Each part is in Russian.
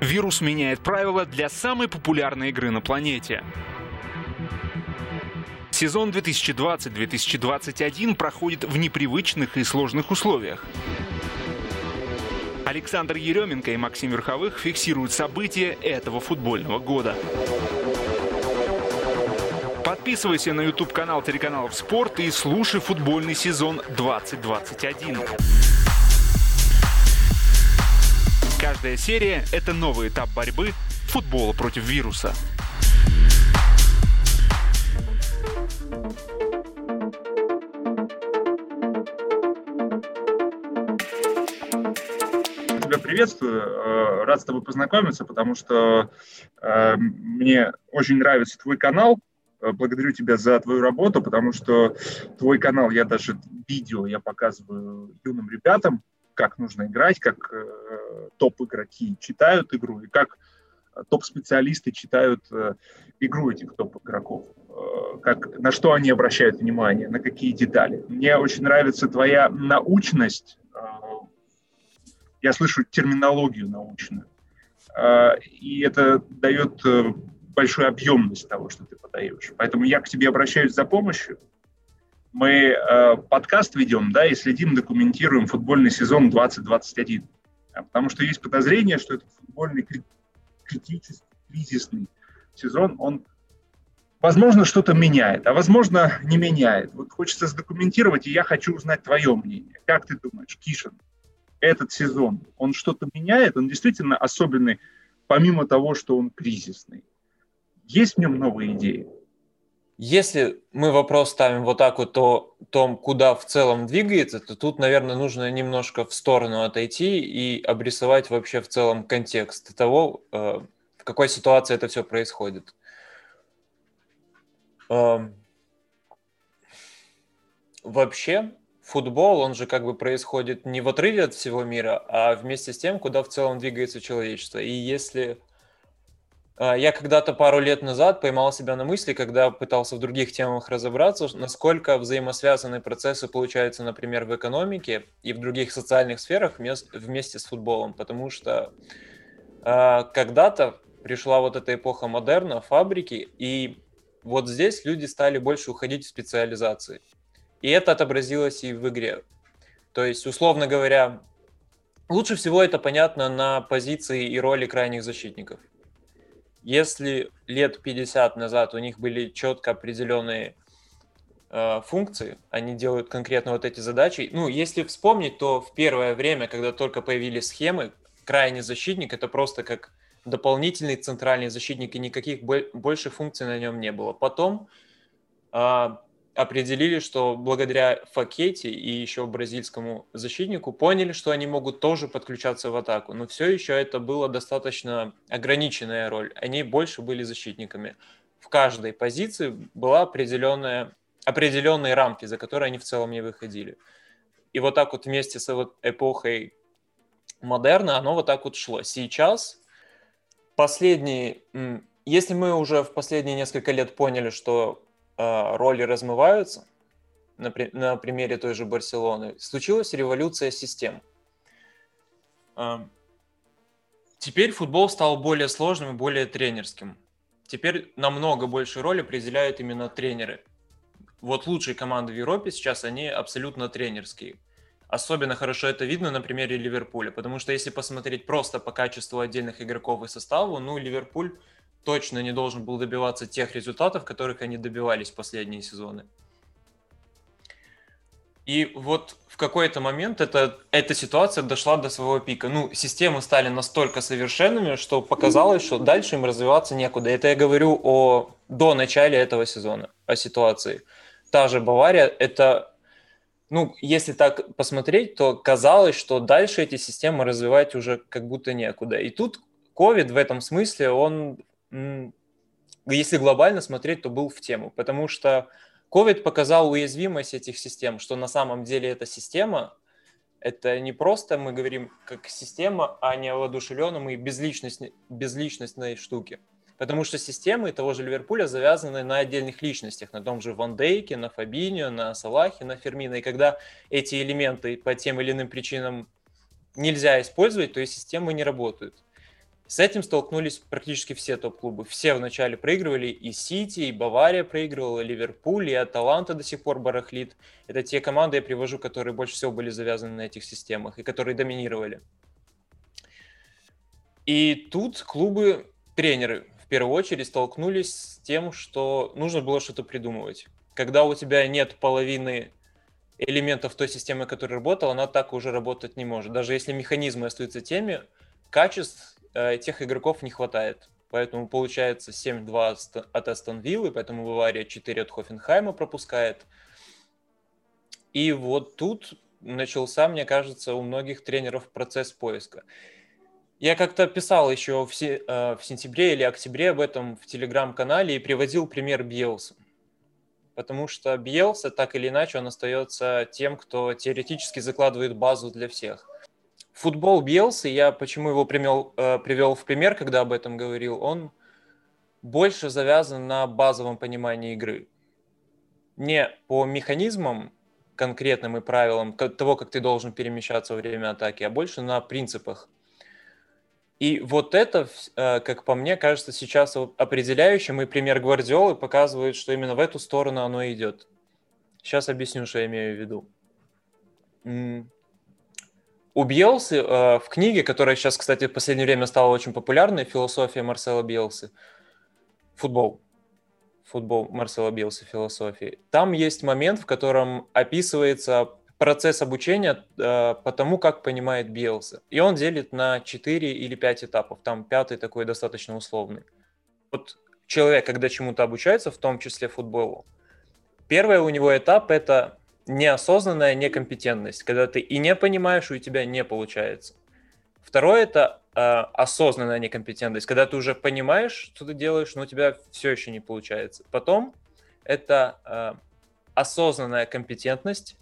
Вирус меняет правила для самой популярной игры на планете. Сезон 2020-2021 проходит в непривычных и сложных условиях. Александр Еременко и Максим Верховых фиксируют события этого футбольного года. Подписывайся на YouTube-канал телеканалов «Спорт» и слушай футбольный сезон 2021. Каждая серия — это новый этап борьбы футбола против вируса. Тебя приветствую, э, рад с тобой познакомиться, потому что э, мне очень нравится твой канал. Э, благодарю тебя за твою работу, потому что твой канал, я даже видео я показываю юным ребятам, как нужно играть, как э, топ-игроки читают игру и как э, топ-специалисты читают э, игру этих топ-игроков, э, как, на что они обращают внимание, на какие детали. Мне очень нравится твоя научность, э, я слышу терминологию научную, э, и это дает э, большую объемность того, что ты подаешь. Поэтому я к тебе обращаюсь за помощью, мы э, подкаст ведем, да, и следим, документируем футбольный сезон 2021. Потому что есть подозрение, что этот футбольный критический, кризисный сезон, он, возможно, что-то меняет, а возможно, не меняет. Вот хочется задокументировать, и я хочу узнать твое мнение. Как ты думаешь, Кишин, этот сезон, он что-то меняет? Он действительно особенный, помимо того, что он кризисный? Есть в нем новые идеи? Если мы вопрос ставим вот так вот о том, куда в целом двигается, то тут, наверное, нужно немножко в сторону отойти и обрисовать вообще в целом контекст того, э, в какой ситуации это все происходит. Эм, вообще, футбол, он же как бы происходит не в отрыве от всего мира, а вместе с тем, куда в целом двигается человечество. И если я когда-то пару лет назад поймал себя на мысли, когда пытался в других темах разобраться, насколько взаимосвязаны процессы получаются, например, в экономике и в других социальных сферах вместе с футболом. Потому что э, когда-то пришла вот эта эпоха модерна, фабрики, и вот здесь люди стали больше уходить в специализации. И это отобразилось и в игре. То есть, условно говоря, лучше всего это понятно на позиции и роли крайних защитников – если лет 50 назад у них были четко определенные э, функции, они делают конкретно вот эти задачи. Ну, если вспомнить, то в первое время, когда только появились схемы, крайний защитник это просто как дополнительный центральный защитник, и никаких больше функций на нем не было. Потом э, определили, что благодаря Факете и еще бразильскому защитнику поняли, что они могут тоже подключаться в атаку. Но все еще это была достаточно ограниченная роль. Они больше были защитниками. В каждой позиции была определенная, определенные рамки, за которые они в целом не выходили. И вот так вот вместе с вот эпохой модерна оно вот так вот шло. Сейчас последние... Если мы уже в последние несколько лет поняли, что роли размываются, на, примере той же Барселоны, случилась революция систем. А, теперь футбол стал более сложным и более тренерским. Теперь намного больше роли определяют именно тренеры. Вот лучшие команды в Европе сейчас, они абсолютно тренерские. Особенно хорошо это видно на примере Ливерпуля, потому что если посмотреть просто по качеству отдельных игроков и составу, ну, Ливерпуль точно не должен был добиваться тех результатов, которых они добивались последние сезоны. И вот в какой-то момент это, эта ситуация дошла до своего пика. Ну, системы стали настолько совершенными, что показалось, что дальше им развиваться некуда. Это я говорю о до начала этого сезона, о ситуации. Та же Бавария, это, ну, если так посмотреть, то казалось, что дальше эти системы развивать уже как будто некуда. И тут COVID в этом смысле, он если глобально смотреть, то был в тему, потому что COVID показал уязвимость этих систем, что на самом деле эта система, это не просто мы говорим как система, а не воодушевленном и безличностной, безличностной штуке. Потому что системы того же Ливерпуля завязаны на отдельных личностях, на том же Ван Дейке, на Фабиньо, на Салахе, на Фермино. И когда эти элементы по тем или иным причинам нельзя использовать, то и системы не работают. С этим столкнулись практически все топ-клубы. Все вначале проигрывали, и Сити, и Бавария проигрывала, и Ливерпуль, и Аталанта до сих пор барахлит. Это те команды, я привожу, которые больше всего были завязаны на этих системах и которые доминировали. И тут клубы, тренеры в первую очередь столкнулись с тем, что нужно было что-то придумывать. Когда у тебя нет половины элементов той системы, которая работала, она так уже работать не может. Даже если механизмы остаются теми, качеств тех игроков не хватает. Поэтому получается 7-2 от Астон Виллы, поэтому Бавария 4 от Хофенхайма пропускает. И вот тут начался, мне кажется, у многих тренеров процесс поиска. Я как-то писал еще в, се, э, в сентябре или октябре об этом в телеграм-канале и приводил пример Биелса. Потому что Биелса, так или иначе, он остается тем, кто теоретически закладывает базу для всех футбол Биелса, я почему его привел, э, привел в пример, когда об этом говорил, он больше завязан на базовом понимании игры. Не по механизмам конкретным и правилам того, как ты должен перемещаться во время атаки, а больше на принципах. И вот это, э, как по мне, кажется сейчас определяющим, и пример Гвардиолы показывает, что именно в эту сторону оно идет. Сейчас объясню, что я имею в виду. У Бьелсы э, в книге, которая сейчас, кстати, в последнее время стала очень популярной, «Философия Марсела Бьелсы», футбол, футбол Марсела Бьелсы, философии, там есть момент, в котором описывается процесс обучения э, по тому, как понимает Бьелса. И он делит на 4 или 5 этапов. Там пятый такой достаточно условный. Вот человек, когда чему-то обучается, в том числе футболу, первый у него этап – это неосознанная некомпетентность, когда ты и не понимаешь, и у тебя не получается. Второе это э, осознанная некомпетентность, когда ты уже понимаешь, что ты делаешь, но у тебя все еще не получается. Потом это э, осознанная компетентность.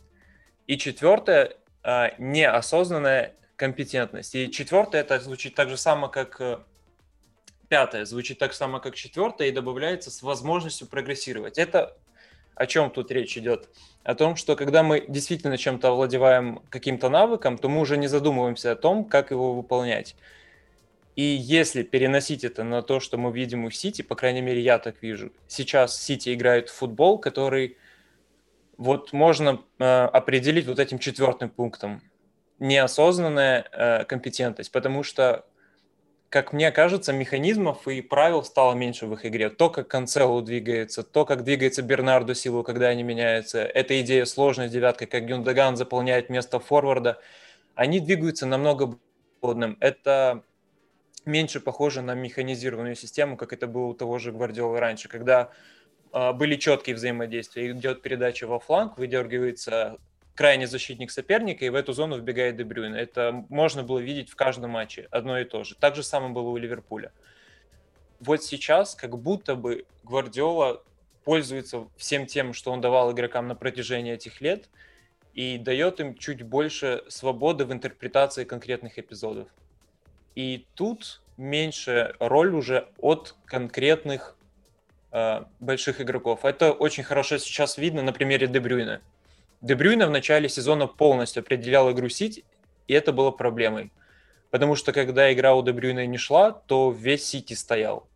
И четвертое э, неосознанная компетентность. И четвертое это звучит так же само, как э, пятое, звучит так же само, как четвертое, и добавляется с возможностью прогрессировать. Это о чем тут речь идет? О том, что когда мы действительно чем-то овладеваем каким-то навыком, то мы уже не задумываемся о том, как его выполнять. И если переносить это на то, что мы видим у Сити, по крайней мере, я так вижу, сейчас Сити играет в футбол, который вот можно э, определить вот этим четвертым пунктом неосознанная э, компетентность, потому что как мне кажется, механизмов и правил стало меньше в их игре. То, как Канцелу двигается, то, как двигается Бернарду Силу, когда они меняются. Эта идея сложной девяткой, как Гюндаган заполняет место форварда. Они двигаются намного свободным. Это меньше похоже на механизированную систему, как это было у того же Гвардиолы раньше, когда э, были четкие взаимодействия. Идет передача во фланг, выдергивается крайний защитник соперника, и в эту зону вбегает Дебрюйн. Это можно было видеть в каждом матче, одно и то же. Так же самое было у Ливерпуля. Вот сейчас как будто бы Гвардиола пользуется всем тем, что он давал игрокам на протяжении этих лет, и дает им чуть больше свободы в интерпретации конкретных эпизодов. И тут меньше роль уже от конкретных э, больших игроков. Это очень хорошо сейчас видно на примере Дебрюйна. Дебрюйна в начале сезона полностью определял игру Сити, и это было проблемой. Потому что когда игра у Дебрюйна не шла, то весь Сити стоял.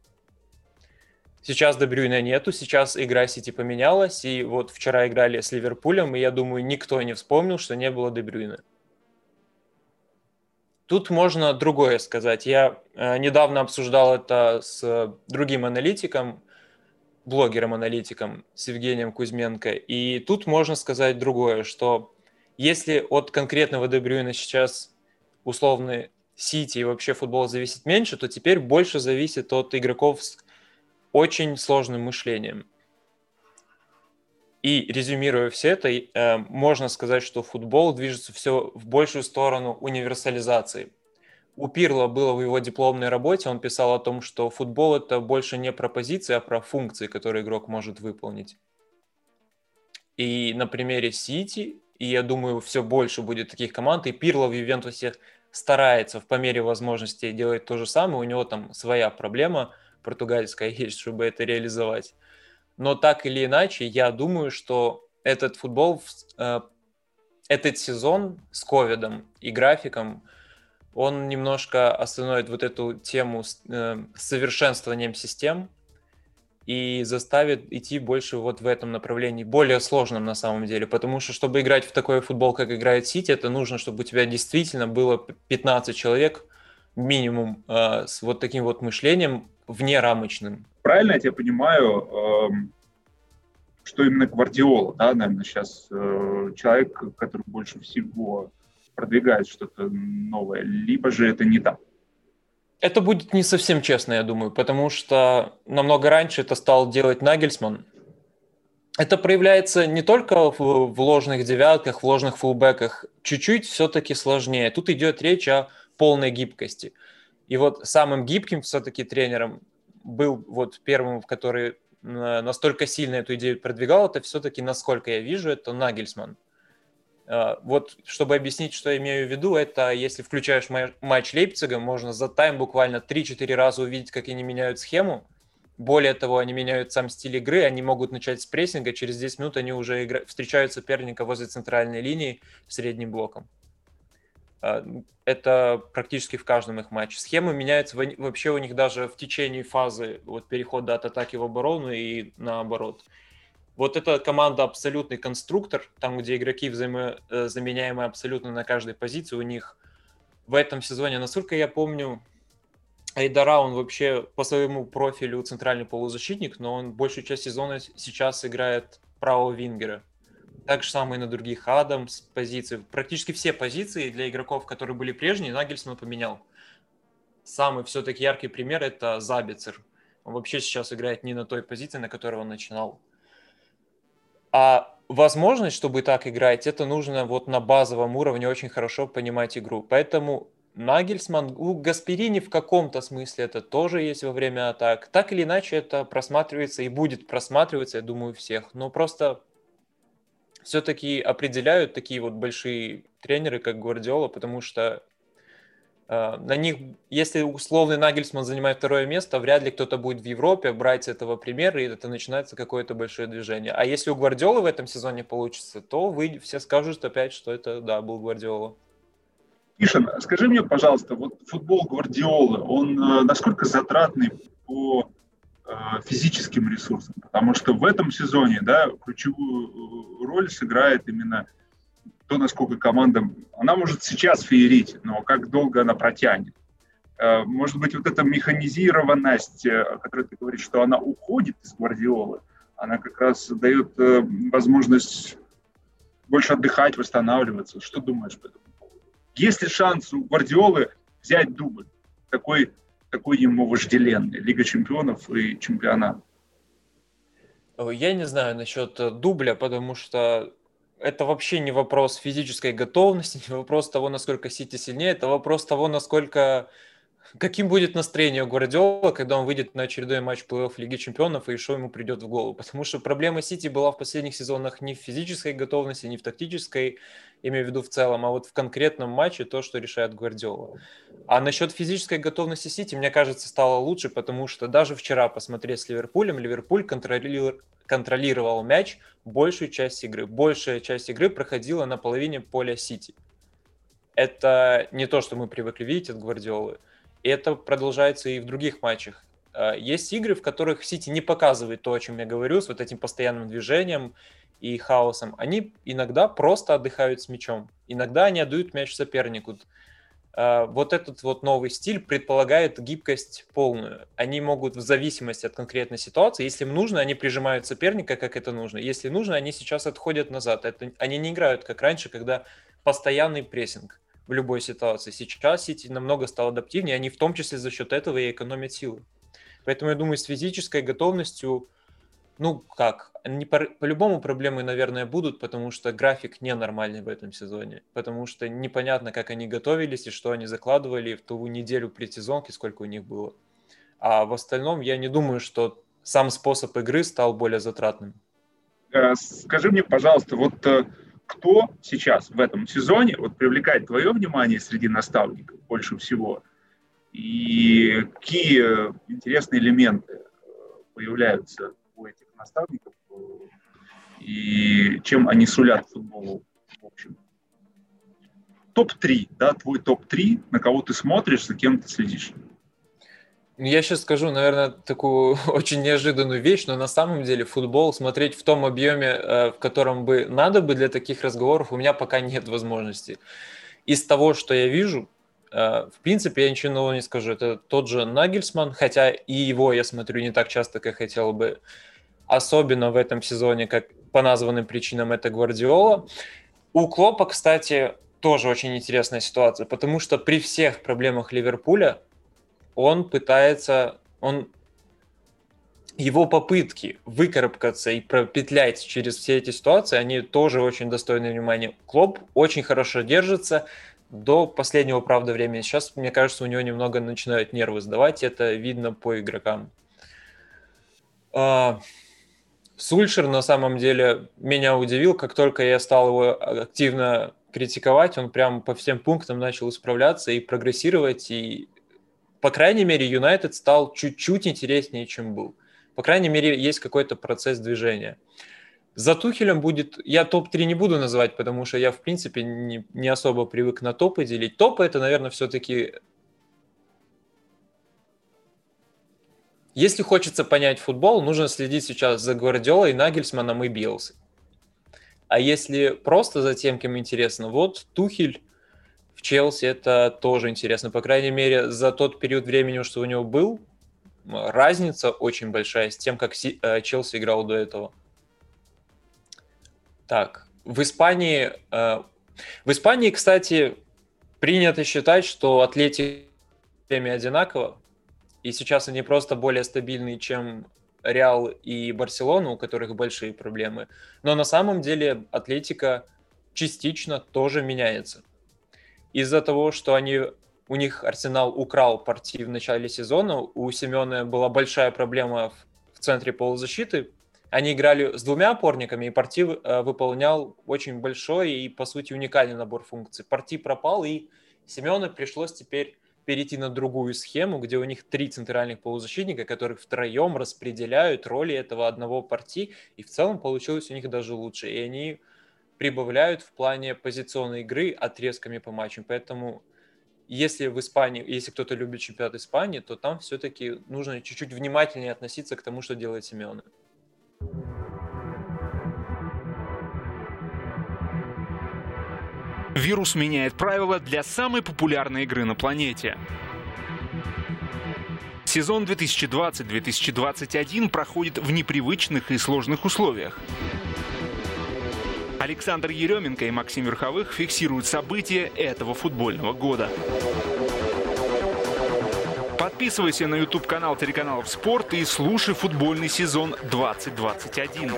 Сейчас Дебрюйна нету, сейчас игра Сити поменялась, и вот вчера играли с Ливерпулем, и я думаю, никто не вспомнил, что не было Дебрюйна. Тут можно другое сказать. Я э, недавно обсуждал это с другим аналитиком, блогером-аналитиком с Евгением Кузьменко. И тут можно сказать другое, что если от конкретного Дебрюина сейчас условный Сити и вообще футбол зависит меньше, то теперь больше зависит от игроков с очень сложным мышлением. И резюмируя все это, э, можно сказать, что футбол движется все в большую сторону универсализации у Пирла было в его дипломной работе, он писал о том, что футбол это больше не про позиции, а про функции, которые игрок может выполнить. И на примере Сити, и я думаю, все больше будет таких команд, и Пирло в Ювентусе старается в по мере возможности делать то же самое, у него там своя проблема португальская есть, чтобы это реализовать. Но так или иначе, я думаю, что этот футбол, э, этот сезон с ковидом и графиком – он немножко остановит вот эту тему с э, совершенствованием систем и заставит идти больше вот в этом направлении, более сложном на самом деле, потому что, чтобы играть в такой футбол, как играет Сити, это нужно, чтобы у тебя действительно было 15 человек минимум э, с вот таким вот мышлением вне рамочным. Правильно я тебя понимаю, э, что именно Гвардиола, да, наверное, сейчас э, человек, который больше всего продвигает что-то новое, либо же это не так? Это будет не совсем честно, я думаю, потому что намного раньше это стал делать Нагельсман. Это проявляется не только в, ложных девятках, в ложных фулбеках, чуть-чуть все-таки сложнее. Тут идет речь о полной гибкости. И вот самым гибким все-таки тренером был вот первым, который настолько сильно эту идею продвигал, это все-таки, насколько я вижу, это Нагельсман. А, вот, чтобы объяснить, что я имею в виду, это если включаешь матч Лейпцига, можно за тайм буквально 3-4 раза увидеть, как они меняют схему. Более того, они меняют сам стиль игры, они могут начать с прессинга, через 10 минут они уже игра... встречают соперника возле центральной линии средним блоком. А, это практически в каждом их матче. Схемы меняются вообще у них даже в течение фазы вот перехода от атаки в оборону и наоборот. Вот эта команда абсолютный конструктор, там, где игроки взаимозаменяемые э, абсолютно на каждой позиции, у них в этом сезоне, насколько я помню, Айдара, он вообще по своему профилю центральный полузащитник, но он большую часть сезона сейчас играет правого вингера. Так же самое и на других Адамс позиции. Практически все позиции для игроков, которые были прежние, Нагельсон поменял. Самый все-таки яркий пример – это Забицер. Он вообще сейчас играет не на той позиции, на которой он начинал. А возможность, чтобы так играть, это нужно вот на базовом уровне очень хорошо понимать игру. Поэтому Нагельсман, у Гасперини в каком-то смысле это тоже есть во время атак. Так или иначе это просматривается и будет просматриваться, я думаю, всех. Но просто все-таки определяют такие вот большие тренеры, как Гвардиола, потому что на них, если условный Нагельсман занимает второе место, вряд ли кто-то будет в Европе брать этого примера, и это начинается какое-то большое движение. А если у Гвардиолы в этом сезоне получится, то вы все скажут опять, что это, да, был Гвардиола. Ишин, скажи мне, пожалуйста, вот футбол Гвардиолы, он э, насколько затратный по э, физическим ресурсам? Потому что в этом сезоне, да, ключевую роль сыграет именно то, насколько команда... Она может сейчас феерить, но как долго она протянет. Э, может быть, вот эта механизированность, э, о которой ты говоришь, что она уходит из Гвардиолы, она как раз дает э, возможность больше отдыхать, восстанавливаться. Что думаешь по этому поводу? Есть ли шанс у Гвардиолы взять дубль? Такой, такой ему вожделенный. Лига чемпионов и чемпионат. Я не знаю насчет дубля, потому что это вообще не вопрос физической готовности, не вопрос того, насколько Сити сильнее, это вопрос того, насколько каким будет настроение у Гвардиола, когда он выйдет на очередной матч плей-офф Лиги Чемпионов, и что ему придет в голову. Потому что проблема Сити была в последних сезонах не в физической готовности, не в тактической, имею в виду в целом, а вот в конкретном матче то, что решает Гвардиола. А насчет физической готовности Сити, мне кажется, стало лучше, потому что даже вчера, посмотреть с Ливерпулем, Ливерпуль контролировал, контролировал мяч большую часть игры. Большая часть игры проходила на половине поля Сити. Это не то, что мы привыкли видеть от Гвардиолы. И это продолжается и в других матчах. А, есть игры, в которых Сити не показывает то, о чем я говорю, с вот этим постоянным движением и хаосом. Они иногда просто отдыхают с мячом. Иногда они отдают мяч сопернику. А, вот этот вот новый стиль предполагает гибкость полную. Они могут в зависимости от конкретной ситуации, если им нужно, они прижимают соперника, как это нужно. Если нужно, они сейчас отходят назад. Это, они не играют, как раньше, когда постоянный прессинг в любой ситуации. Сейчас Сити намного стал адаптивнее, они в том числе за счет этого и экономят силы. Поэтому я думаю, с физической готовностью ну как, не по, по-любому проблемы, наверное, будут, потому что график ненормальный в этом сезоне, потому что непонятно, как они готовились и что они закладывали в ту неделю предсезонки, сколько у них было. А в остальном я не думаю, что сам способ игры стал более затратным. Э, скажи мне, пожалуйста, вот э, кто сейчас в этом сезоне вот привлекает твое внимание среди наставников больше всего? И какие интересные элементы э, появляются у этих наставников э, и чем они сулят футболу в общем. топ-3, да, твой топ-3, на кого ты смотришь, за кем ты следишь. Я сейчас скажу, наверное, такую очень неожиданную вещь, но на самом деле футбол смотреть в том объеме, э, в котором бы надо бы для таких разговоров, у меня пока нет возможности. Из того, что я вижу, э, в принципе, я ничего нового не скажу. Это тот же Нагельсман, хотя и его я смотрю не так часто, как хотел бы. Особенно в этом сезоне, как по названным причинам, это Гвардиола. У Клопа, кстати, тоже очень интересная ситуация, потому что при всех проблемах Ливерпуля он пытается, он его попытки выкарабкаться и пропетлять через все эти ситуации, они тоже очень достойны внимания. Клоп очень хорошо держится до последнего, правда, времени. Сейчас, мне кажется, у него немного начинают нервы сдавать, это видно по игрокам. А, Сульшер на самом деле меня удивил, как только я стал его активно критиковать, он прям по всем пунктам начал исправляться и прогрессировать, и по крайней мере, Юнайтед стал чуть-чуть интереснее, чем был. По крайней мере, есть какой-то процесс движения. За Тухелем будет... Я топ-3 не буду называть, потому что я, в принципе, не, не особо привык на топы делить. Топы — это, наверное, все-таки... Если хочется понять футбол, нужно следить сейчас за Гвардиолой, Нагельсманом и Биелсой. А если просто за тем, кем интересно, вот Тухель в Челси это тоже интересно. По крайней мере, за тот период времени, что у него был, разница очень большая с тем, как э, Челси играл до этого. Так, в Испании... Э, в Испании, кстати, принято считать, что атлетики время одинаково, и сейчас они просто более стабильные, чем Реал и Барселона, у которых большие проблемы. Но на самом деле атлетика частично тоже меняется из-за того, что они у них Арсенал украл партии в начале сезона, у Семена была большая проблема в, в центре полузащиты. Они играли с двумя опорниками, и Парти э, выполнял очень большой и, по сути, уникальный набор функций. Парти пропал, и Семену пришлось теперь перейти на другую схему, где у них три центральных полузащитника, которых втроем распределяют роли этого одного парти, и в целом получилось у них даже лучше. И они прибавляют в плане позиционной игры отрезками по матчам. Поэтому если в Испании, если кто-то любит чемпионат Испании, то там все-таки нужно чуть-чуть внимательнее относиться к тому, что делает Симеоне. Вирус меняет правила для самой популярной игры на планете. Сезон 2020-2021 проходит в непривычных и сложных условиях. Александр Еременко и Максим Верховых фиксируют события этого футбольного года. Подписывайся на YouTube-канал телеканалов «Спорт» и слушай футбольный сезон 2021.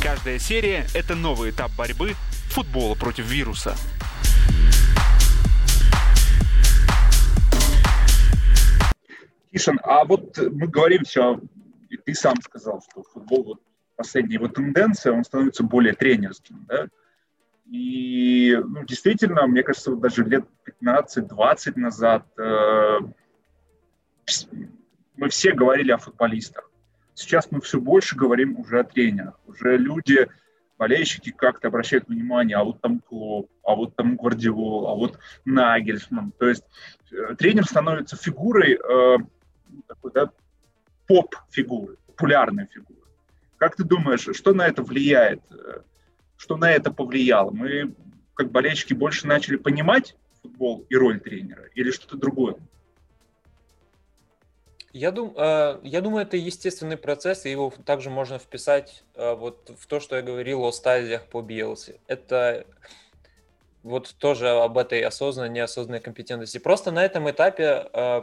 Каждая серия – это новый этап борьбы футбола против вируса. Тишин, а вот мы говорим все, и ты сам сказал, что футбол вот последняя его тенденция, он становится более тренерским, да, и ну, действительно, мне кажется, вот даже лет 15-20 назад э, мы все говорили о футболистах. Сейчас мы все больше говорим уже о тренерах. Уже люди, болельщики как-то обращают внимание, а вот там Клоп, а вот там Гвардиол, а вот Нагельсман. То есть э, тренер становится фигурой, э, такой, да, поп-фигурой, популярной фигурой. Как ты думаешь, что на это влияет? Что на это повлияло? Мы, как болельщики, больше начали понимать футбол и роль тренера или что-то другое? Я, дум, э, я думаю, это естественный процесс, и его также можно вписать э, вот в то, что я говорил о стадиях по Биелсе. Это вот тоже об этой осознанной, неосознанной компетентности. Просто на этом этапе э,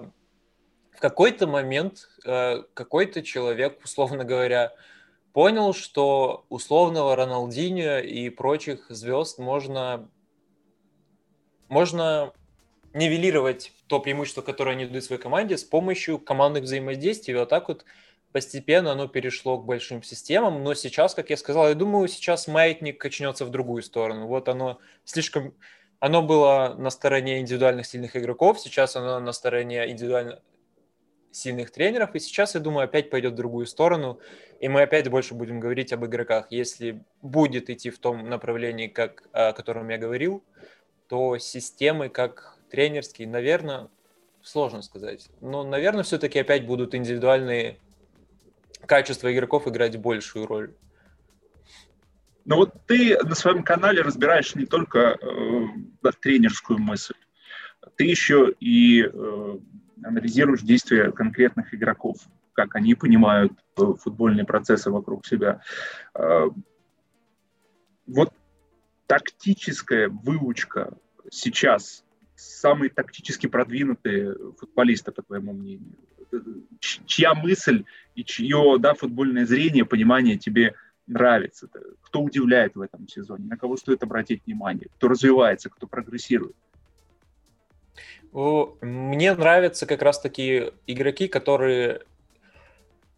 в какой-то момент какой-то человек, условно говоря, понял, что условного Роналдинho и прочих звезд можно, можно нивелировать то преимущество, которое они дают своей команде с помощью командных взаимодействий. Вот так вот постепенно оно перешло к большим системам. Но сейчас, как я сказал, я думаю, сейчас маятник качнется в другую сторону. Вот оно слишком... Оно было на стороне индивидуальных сильных игроков, сейчас оно на стороне индивидуально сильных тренеров, и сейчас, я думаю, опять пойдет в другую сторону, и мы опять больше будем говорить об игроках. Если будет идти в том направлении, как, о котором я говорил, то системы, как тренерские, наверное, сложно сказать. Но, наверное, все-таки опять будут индивидуальные качества игроков играть большую роль. Но вот ты на своем канале разбираешь не только э, тренерскую мысль, ты еще и э, анализируешь действия конкретных игроков, как они понимают э, футбольные процессы вокруг себя. Э, вот тактическая выучка сейчас самые тактически продвинутые футболисты, по твоему мнению? Чья мысль и чье да, футбольное зрение, понимание тебе нравится? Кто удивляет в этом сезоне? На кого стоит обратить внимание? Кто развивается, кто прогрессирует? Мне нравятся как раз такие игроки, которые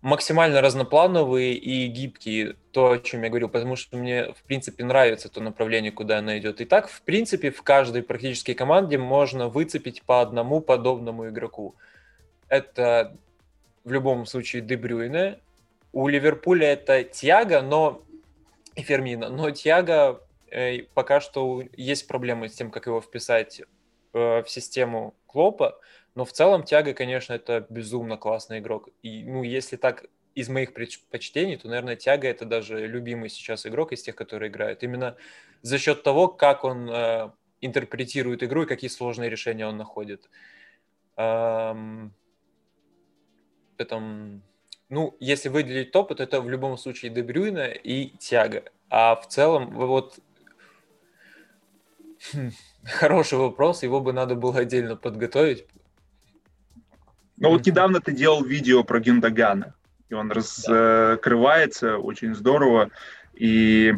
максимально разноплановые и гибкие, то, о чем я говорил, потому что мне, в принципе, нравится то направление, куда она идет. И так, в принципе, в каждой практически команде можно выцепить по одному подобному игроку. Это в любом случае Дебрюйне. У Ливерпуля это Тиаго, но и Фермина. Но Тиаго э, пока что есть проблемы с тем, как его вписать э, в систему Клопа. Но в целом Тяга, конечно, это безумно классный игрок. И, ну, если так из моих предпочтений, то, наверное, Тяга это даже любимый сейчас игрок из тех, которые играют. Именно за счет того, как он э, интерпретирует игру и какие сложные решения он находит. Эм, потом, ну, если выделить топ, то это в любом случае Дебрюйна и Тяга. А в целом, вот хороший вопрос, его бы надо было отдельно подготовить, ну вот недавно ты делал видео про Гюндагана, и он раскрывается очень здорово, и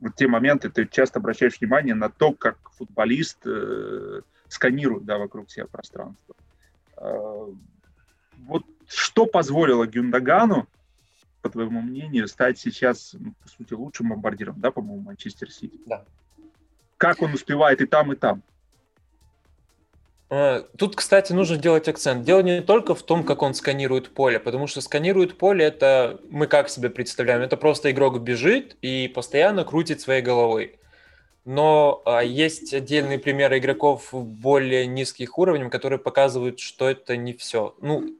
вот те моменты ты часто обращаешь внимание на то, как футболист э, сканирует да, вокруг себя пространство. Э, вот что позволило Гюндагану, по твоему мнению, стать сейчас, ну, по сути, лучшим бомбардиром, да, по-моему, Манчестер Сити? Да. Как он успевает и там, и там? Э, тут, кстати, нужно делать акцент. Дело не только в том, как он сканирует поле, потому что сканирует поле это мы как себе представляем, это просто игрок бежит и постоянно крутит своей головой. Но а, есть отдельные примеры игроков более низких уровней, которые показывают, что это не все. Ну,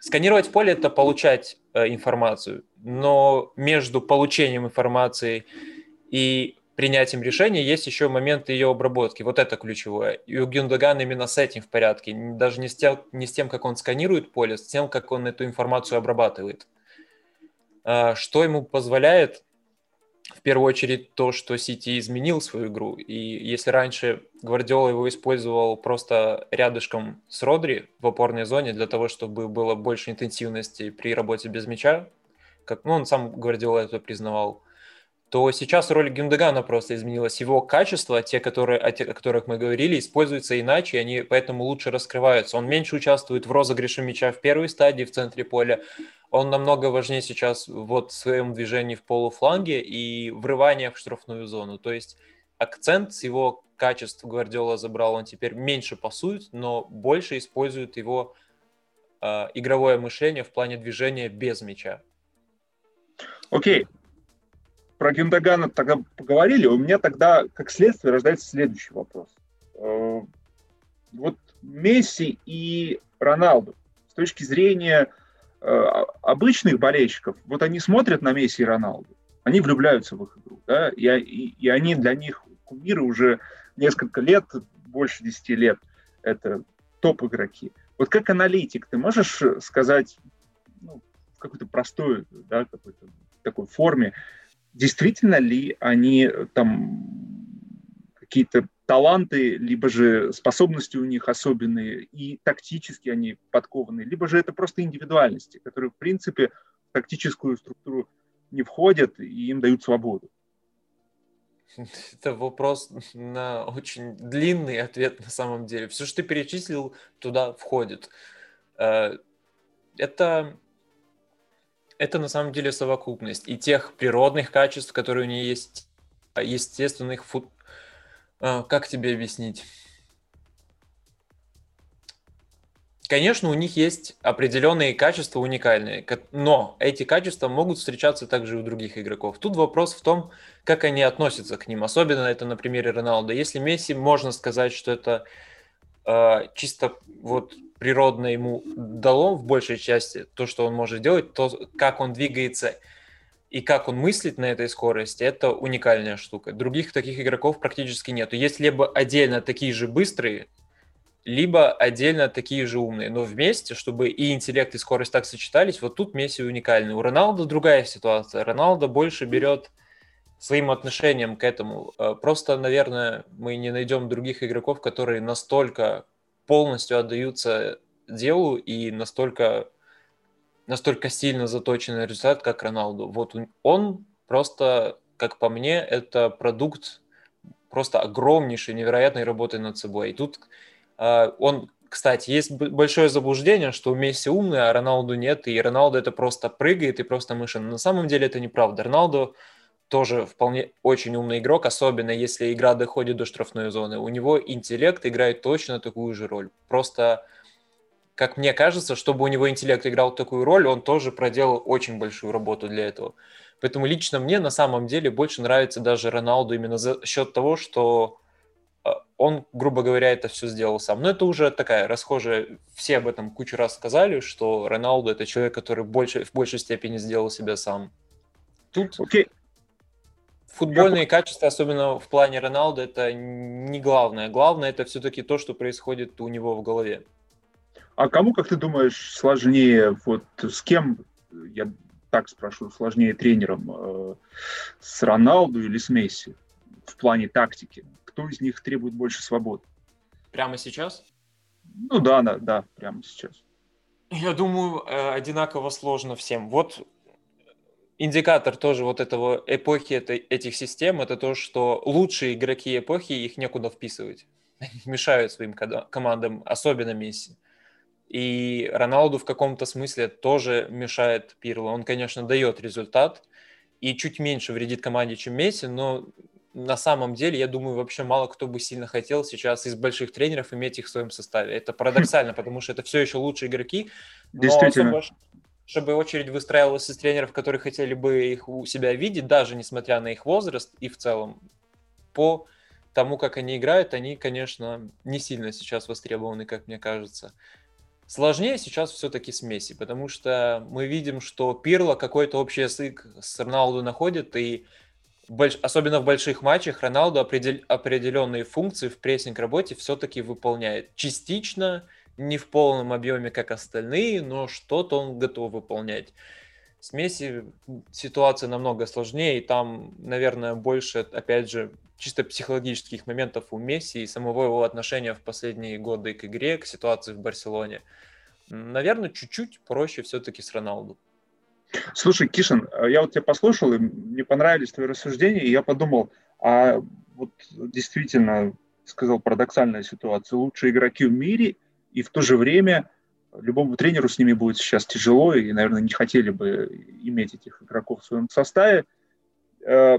сканировать поле это получать э, информацию, но между получением информации и принятием решения есть еще момент ее обработки. Вот это ключевое. И у Гюндагана именно с этим в порядке. Даже не с, тем, не с тем, как он сканирует поле, с тем, как он эту информацию обрабатывает. А, что ему позволяет, в первую очередь, то, что Сити изменил свою игру. И если раньше Гвардиола его использовал просто рядышком с Родри в опорной зоне для того, чтобы было больше интенсивности при работе без мяча, как ну, он сам Гвардиола это признавал, то сейчас роль Гюндагана просто изменилась. Его качества, те, которые, о, тех, о которых мы говорили, используются иначе, они поэтому лучше раскрываются. Он меньше участвует в розыгрыше мяча в первой стадии, в центре поля. Он намного важнее сейчас вот в своем движении в полуфланге и врывание в штрафную зону. То есть акцент с его качеств Гвардиола забрал, он теперь меньше пасует, но больше использует его э, игровое мышление в плане движения без мяча. Окей, про Гюндагана тогда поговорили, у меня тогда, как следствие, рождается следующий вопрос. Э, вот Месси и Роналду с точки зрения э, обычных болельщиков, вот они смотрят на Месси и Роналду, они влюбляются в их игру, да, и, и, и они для них кумиры уже несколько лет, больше 10 лет, это топ-игроки. Вот как аналитик, ты можешь сказать ну, в какой-то простой, да, какой-то такой форме, действительно ли они э, там какие-то таланты, либо же способности у них особенные, и тактически они подкованы, либо же это просто индивидуальности, которые, в принципе, в тактическую структуру не входят и им дают свободу. Это вопрос на очень длинный ответ на самом деле. Все, что ты перечислил, туда входит. Э, это это на самом деле совокупность и тех природных качеств, которые у нее есть, а, естественных фут... А, как тебе объяснить? Конечно, у них есть определенные качества уникальные, но эти качества могут встречаться также и у других игроков. Тут вопрос в том, как они относятся к ним. Особенно это на примере Роналда. Если Месси, можно сказать, что это э, чисто вот природно ему дало в большей части то, что он может делать, то, как он двигается и как он мыслит на этой скорости, это уникальная штука. Других таких игроков практически нету. Есть либо отдельно такие же быстрые, либо отдельно такие же умные, но вместе, чтобы и интеллект, и скорость так сочетались, вот тут Месси уникальный. У Роналда другая ситуация. Роналдо больше берет своим отношением к этому. Э, просто, наверное, мы не найдем других игроков, которые настолько полностью отдаются делу и настолько, настолько сильно заточены на результат, как Роналду. Вот он просто, как по мне, это продукт просто огромнейшей, невероятной работы над собой. И тут а, он, кстати, есть большое заблуждение, что Месси умный, а Роналду нет, и Роналду это просто прыгает и просто мышен. На самом деле это неправда. Роналду тоже вполне очень умный игрок, особенно если игра доходит до штрафной зоны. У него интеллект играет точно такую же роль. Просто, как мне кажется, чтобы у него интеллект играл такую роль, он тоже проделал очень большую работу для этого. Поэтому лично мне на самом деле больше нравится даже Роналду именно за счет того, что а, он, грубо говоря, это все сделал сам. Но это уже такая расхожая, все об этом кучу раз сказали, что Роналду это человек, который больше, в большей степени сделал себя сам. Тут okay. Футбольные качества, особенно в плане Роналду, это не главное. Главное это все-таки то, что происходит у него в голове. А кому, как ты думаешь, сложнее, вот с кем, я так спрошу, сложнее тренером, э, с Роналду или с Месси в плане тактики? кто из них требует больше свободы. Прямо сейчас? Ну да, да, да, прямо сейчас. Я думаю, э, одинаково сложно всем. Вот индикатор тоже вот этого эпохи этой, этих систем, это то, что лучшие игроки эпохи, их некуда вписывать. Они мешают своим командам, особенно Месси. И Роналду в каком-то смысле тоже мешает Пирло. Он, конечно, дает результат и чуть меньше вредит команде, чем Месси, но на самом деле, я думаю, вообще мало кто бы сильно хотел сейчас из больших тренеров иметь их в своем составе. Это парадоксально, потому что это все еще лучшие игроки. Действительно. Особо, чтобы очередь выстраивалась из тренеров, которые хотели бы их у себя видеть, даже несмотря на их возраст и в целом, по тому, как они играют, они, конечно, не сильно сейчас востребованы, как мне кажется. Сложнее сейчас все-таки с Месси, потому что мы видим, что Пирло какой-то общий язык с Роналду находит, и больш... особенно в больших матчах, Роналду определ... определенные функции в прессинг-работе все-таки выполняет. Частично, не в полном объеме, как остальные, но что-то он готов выполнять. С Месси ситуация намного сложнее, и там, наверное, больше, опять же, чисто психологических моментов у Месси и самого его отношения в последние годы к игре, к ситуации в Барселоне. Наверное, чуть-чуть проще все-таки с Роналду. Слушай, Кишин, э, я вот тебя послушал, и мне понравились твои рассуждения, и я подумал, а вот действительно, сказал, парадоксальная ситуация. Лучшие игроки в мире, и в то же время любому тренеру с ними будет сейчас тяжело, и, наверное, не хотели бы иметь этих игроков в своем составе. Э,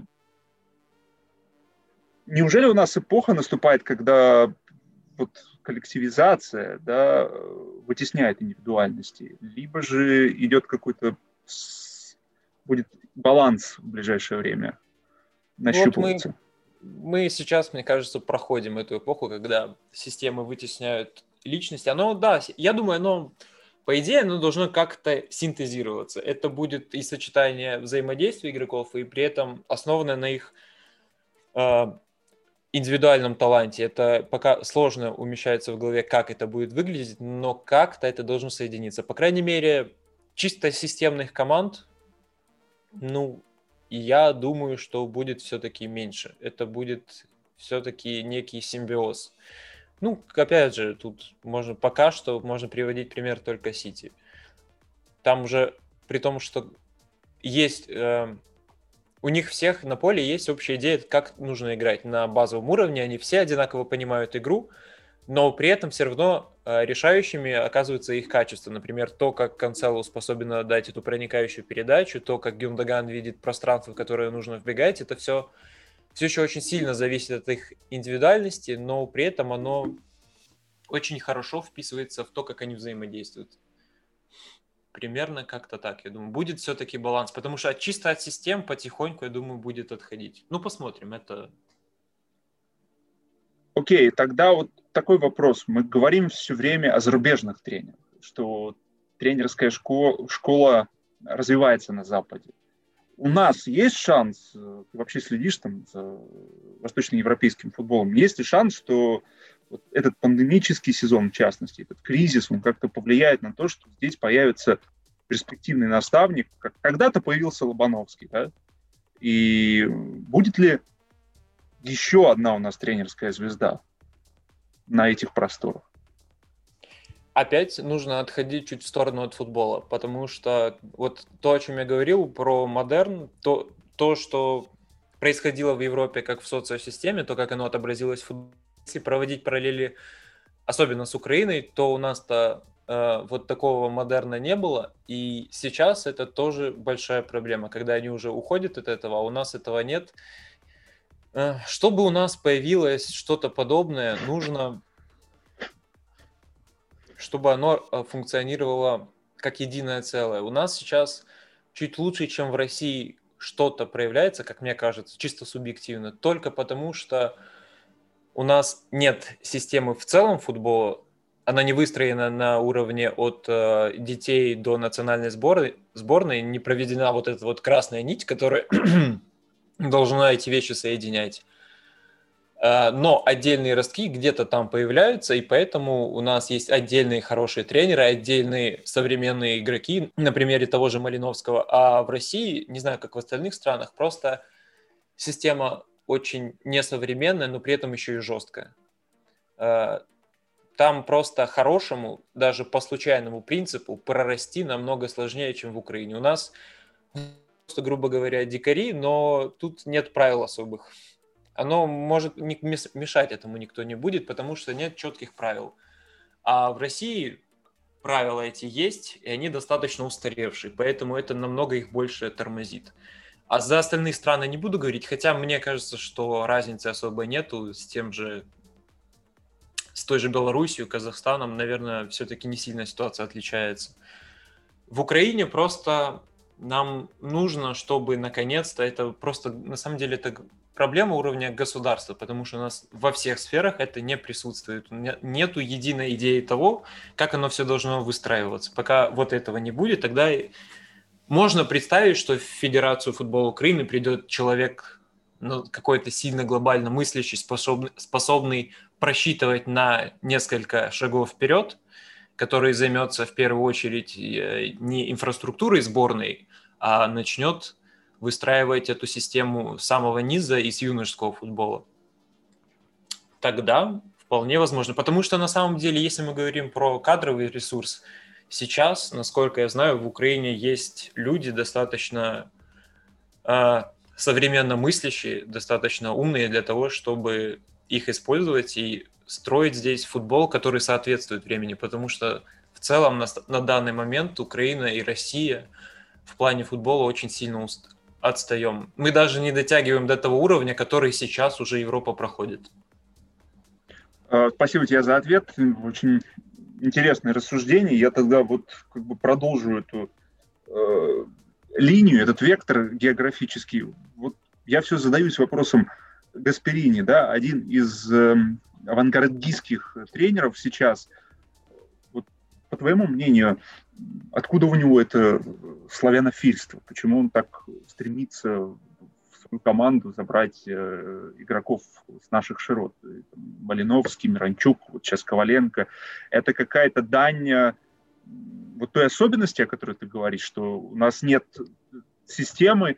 неужели у нас эпоха наступает, когда вот коллективизация да, вытесняет индивидуальности, либо же идет какой-то будет баланс в ближайшее время нащупываться. Вот мы, мы сейчас, мне кажется, проходим эту эпоху, когда системы вытесняют личности. Оно, да, я думаю, оно, по идее, оно должно как-то синтезироваться. Это будет и сочетание взаимодействия игроков, и при этом основанное на их э, индивидуальном таланте. Это пока сложно умещается в голове, как это будет выглядеть, но как-то это должно соединиться. По крайней мере, чисто системных команд, ну, я думаю, что будет все-таки меньше. Это будет все-таки некий симбиоз. Ну, опять же, тут можно пока что можно приводить пример только Сити. Там уже при том, что есть э, у них всех на поле есть общая идея, как нужно играть на базовом уровне. Они все одинаково понимают игру, но при этом все равно э, решающими оказывается их качество. Например, то, как Канцелу способен дать эту проникающую передачу, то, как Гюндаган видит пространство, в которое нужно вбегать, это все, все еще очень сильно зависит от их индивидуальности, но при этом оно очень хорошо вписывается в то, как они взаимодействуют. Примерно как-то так, я думаю. Будет все-таки баланс, потому что чисто от систем потихоньку, я думаю, будет отходить. Ну, посмотрим, это... Окей, тогда вот такой вопрос. Мы говорим все время о зарубежных тренерах, что тренерская школа, школа развивается на Западе. У нас есть шанс, ты вообще следишь там за восточноевропейским футболом, есть ли шанс, что вот этот пандемический сезон, в частности, этот кризис, он как-то повлияет на то, что здесь появится перспективный наставник, как когда-то появился Лобановский, да? И будет ли еще одна у нас тренерская звезда на этих просторах? Опять нужно отходить чуть в сторону от футбола, потому что вот то, о чем я говорил про модерн, то, то что происходило в Европе как в социосистеме, то, как оно отобразилось в футболе, если проводить параллели, особенно с Украиной, то у нас-то э, вот такого модерна не было, и сейчас это тоже большая проблема, когда они уже уходят от этого, а у нас этого нет. Э, чтобы у нас появилось что-то подобное, нужно чтобы оно э, функционировало как единое целое. У нас сейчас чуть лучше, чем в России что-то проявляется, как мне кажется, чисто субъективно, только потому что у нас нет системы в целом футбола, она не выстроена на уровне от э, детей до национальной сборной, сборной, не проведена вот эта вот красная нить, которая должна эти вещи соединять. Э, но отдельные ростки где-то там появляются, и поэтому у нас есть отдельные хорошие тренеры, отдельные современные игроки, на примере того же Малиновского. А в России, не знаю, как в остальных странах, просто система очень несовременная, но при этом еще и жесткая. Э, там просто хорошему, даже по случайному принципу, прорасти намного сложнее, чем в Украине. У нас просто, грубо говоря, дикари, но тут нет правил особых оно может мешать этому никто не будет, потому что нет четких правил. А в России правила эти есть, и они достаточно устаревшие, поэтому это намного их больше тормозит. А за остальные страны не буду говорить, хотя мне кажется, что разницы особо нету с тем же, с той же Белоруссией, Казахстаном, наверное, все-таки не сильно ситуация отличается. В Украине просто нам нужно, чтобы наконец-то это просто, на самом деле, это проблема уровня государства, потому что у нас во всех сферах это не присутствует. Нету единой идеи того, как оно все должно выстраиваться. Пока вот этого не будет, тогда можно представить, что в Федерацию футбола Украины придет человек ну, какой-то сильно глобально мыслящий, способный, способный просчитывать на несколько шагов вперед, который займется в первую очередь э, не инфраструктурой сборной, а начнет выстраивать эту систему с самого низа и с юношеского футбола. Тогда вполне возможно. Потому что на самом деле, если мы говорим про кадровый ресурс, сейчас, насколько я знаю, в Украине есть люди достаточно э, современно мыслящие, достаточно умные для того, чтобы их использовать и строить здесь футбол, который соответствует времени, потому что в целом на, на данный момент Украина и Россия в плане футбола очень сильно отстаем. Мы даже не дотягиваем до того уровня, который сейчас уже Европа проходит. А, спасибо тебе за ответ. Очень интересное рассуждение. Я тогда вот как бы продолжу эту э, линию, этот вектор географический. Вот я все задаюсь вопросом Гасперини, да, один из э, авангардистских тренеров сейчас. Вот, по твоему мнению, откуда у него это славянофильство? Почему он так стремится в свою команду забрать э, игроков с наших широт? Малиновский, Миранчук, вот сейчас Коваленко. Это какая-то дань э, вот той особенности, о которой ты говоришь, что у нас нет системы,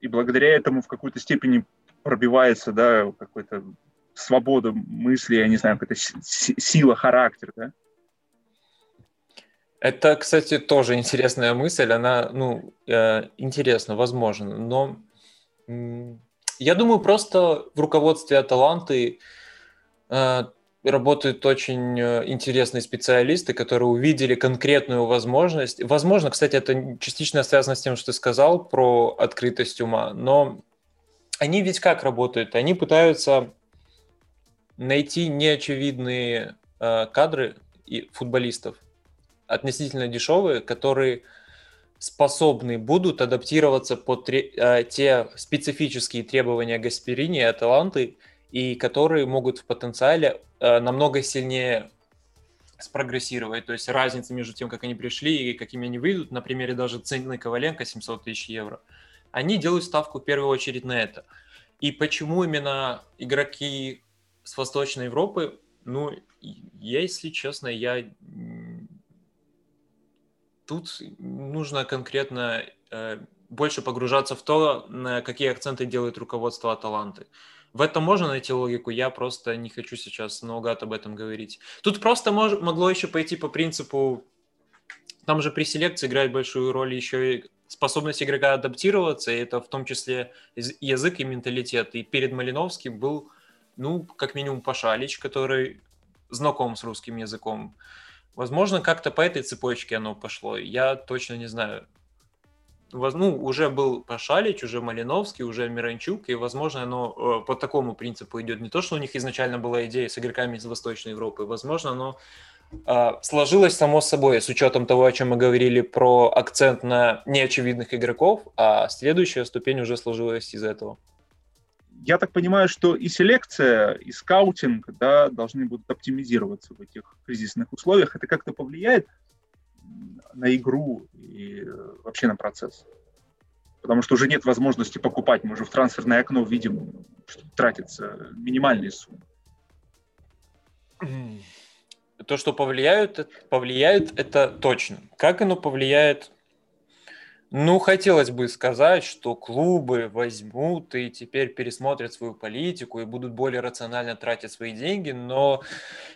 и благодаря этому в какой-то степени пробивается, да, какой-то свобода мысли, я не знаю, какая-то сила характера, да? Это, кстати, тоже интересная мысль. Она, ну, э, интересна, возможно. Но э, я думаю, просто в руководстве Аталанты э, работают очень э, интересные специалисты, которые увидели конкретную возможность. Возможно, кстати, это частично связано с тем, что ты сказал про открытость ума, но они ведь как работают? Они пытаются найти неочевидные э, кадры и футболистов относительно дешевые, которые способны будут адаптироваться под э, те специфические требования Гасперини и Аталанты, и которые могут в потенциале э, намного сильнее спрогрессировать. То есть разница между тем, как они пришли и какими они выйдут, на примере даже цены Коваленко 700 тысяч евро, они делают ставку в первую очередь на это. И почему именно игроки с Восточной Европы, ну, если честно, я тут нужно конкретно э, больше погружаться в то, на какие акценты делает руководство Аталанты. В этом можно найти логику, я просто не хочу сейчас наугад об этом говорить. Тут просто мож, могло еще пойти по принципу, там же при селекции играет большую роль еще и способность игрока адаптироваться, и это в том числе язык и менталитет. И перед Малиновским был, ну, как минимум Пашалич, который знаком с русским языком. Возможно, как-то по этой цепочке оно пошло. Я точно не знаю ну, уже был Пашалич, уже Малиновский, уже Миранчук, и, возможно, оно э, по такому принципу идет. Не то, что у них изначально была идея с игроками из Восточной Европы, возможно, оно э, сложилось само собой, с учетом того, о чем мы говорили про акцент на неочевидных игроков, а следующая ступень уже сложилась из этого. Я так понимаю, что и селекция, и скаутинг да, должны будут оптимизироваться в этих кризисных условиях. Это как-то повлияет на игру и э, вообще на процесс. Потому что уже нет возможности покупать. Мы уже в трансферное окно видим, что тратится минимальные суммы. То, что повлияют, повлияет, это точно. Как оно повлияет, ну, хотелось бы сказать, что клубы возьмут и теперь пересмотрят свою политику и будут более рационально тратить свои деньги, но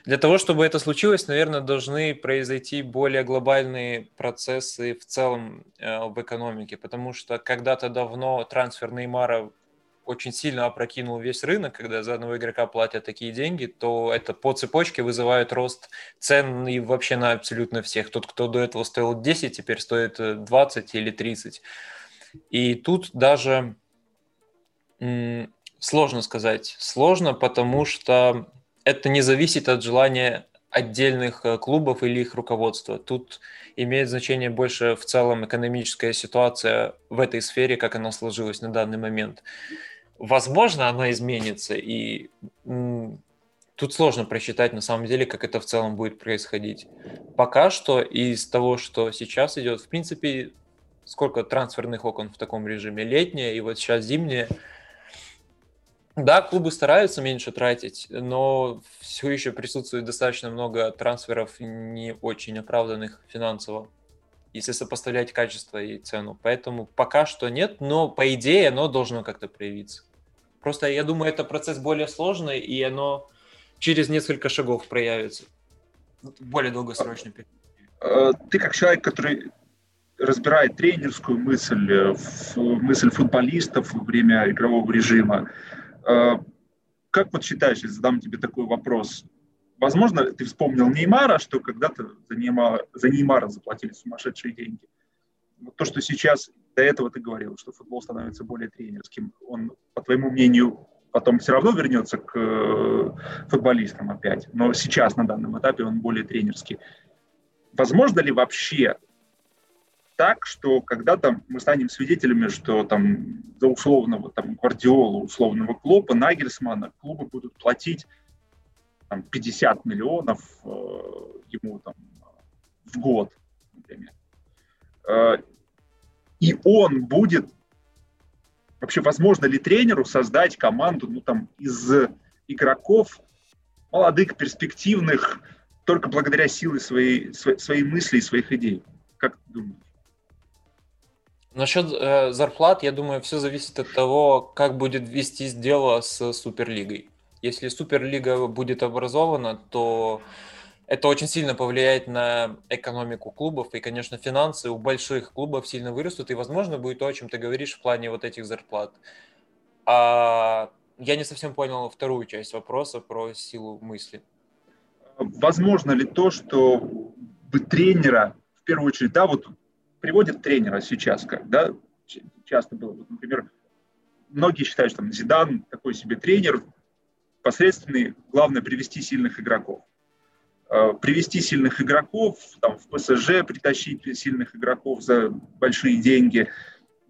для того, чтобы это случилось, наверное, должны произойти более глобальные процессы в целом э, в экономике, потому что когда-то давно трансфер Неймара очень сильно опрокинул весь рынок, когда за одного игрока платят такие деньги, то это по цепочке вызывает рост цен и вообще на абсолютно всех. Тот, кто до этого стоил 10, теперь стоит 20 э, или 30. И тут даже сложно сказать. Сложно, потому что это не зависит от желания отдельных э, клубов или их руководства. Тут имеет значение больше в целом экономическая ситуация в этой сфере, как она сложилась на данный момент. Возможно, она изменится, и тут сложно просчитать на самом деле, как это в целом будет происходить. Пока что из того, что сейчас идет, в принципе, сколько трансферных окон в таком режиме? Летнее и вот сейчас зимнее. Да, клубы стараются меньше тратить, но все еще присутствует достаточно много трансферов не очень оправданных финансово если сопоставлять качество и цену. Поэтому пока что нет, но по идее оно должно как-то проявиться. Просто я думаю, это процесс более сложный, и оно через несколько шагов проявится. Более долгосрочный э, Ты как человек, который разбирает тренерскую мысль, э, мысль футболистов во время игрового режима, э, как вот считаешь, если задам тебе такой вопрос, возможно, ты вспомнил Неймара, что когда-то за Неймара, за Неймара заплатили сумасшедшие деньги. Вот то, что сейчас до этого ты говорил, что футбол становится более тренерским. Он, по твоему мнению, потом все равно вернется к э, футболистам опять, но сейчас на данном этапе он более тренерский. Возможно ли вообще так, что когда-то мы станем свидетелями, что там за условного там, Гвардиола, условного клуба, Нагельсмана клубы будут платить там, 50 миллионов э, ему там, в год, например. Э, и он будет... Вообще, возможно ли тренеру создать команду ну, там, из игроков молодых, перспективных, только благодаря силе своей, своей, своей мысли и своих идей? Как ты думаешь? Насчет э, зарплат, я думаю, все зависит от того, как будет вестись дело с Суперлигой. Если Суперлига будет образована, то это очень сильно повлияет на экономику клубов, и, конечно, финансы у больших клубов сильно вырастут, и, возможно, будет то, о чем ты говоришь в плане вот этих зарплат. А я не совсем понял вторую часть вопроса про силу мысли. Возможно ли то, что бы тренера, в первую очередь, да, вот приводят тренера сейчас, как, да, часто было, например, многие считают, что там Зидан такой себе тренер, посредственный, главное привести сильных игроков. э, привести сильных игроков, там, в ПСЖ притащить сильных игроков за большие деньги,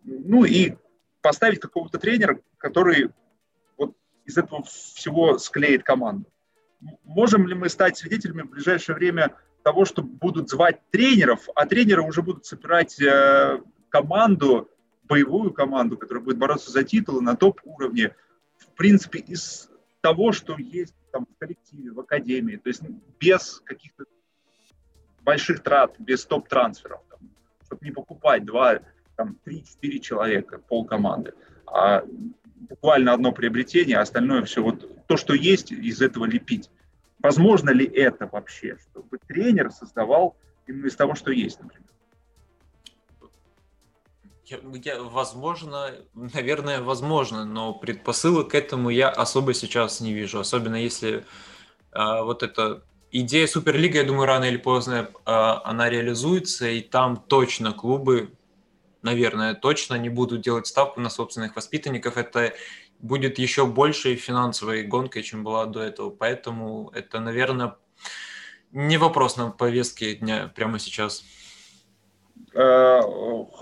ну и поставить какого-то тренера, который вот из этого всего склеит команду. Можем ли мы стать свидетелями в ближайшее время того, что будут звать тренеров, а тренеры уже будут собирать э, команду, боевую команду, которая будет бороться за титулы на топ-уровне, в принципе, из того, что есть там, в коллективе, в академии, то есть без каких-то больших трат, без топ-трансферов, чтобы не покупать два, там, три-четыре человека, пол команды, а буквально одно приобретение, а остальное все вот то, что есть, из этого лепить. Возможно ли это вообще, чтобы тренер создавал именно из того, что есть, например? Я, я, возможно, наверное, возможно, но предпосылок к этому я особо сейчас не вижу, особенно если а, вот эта идея Суперлига, я думаю, рано или поздно а, она реализуется, и там точно клубы, наверное, точно не будут делать ставку на собственных воспитанников. Это будет еще большей финансовой гонкой, чем была до этого. Поэтому это, наверное, не вопрос на повестке дня прямо сейчас. Э,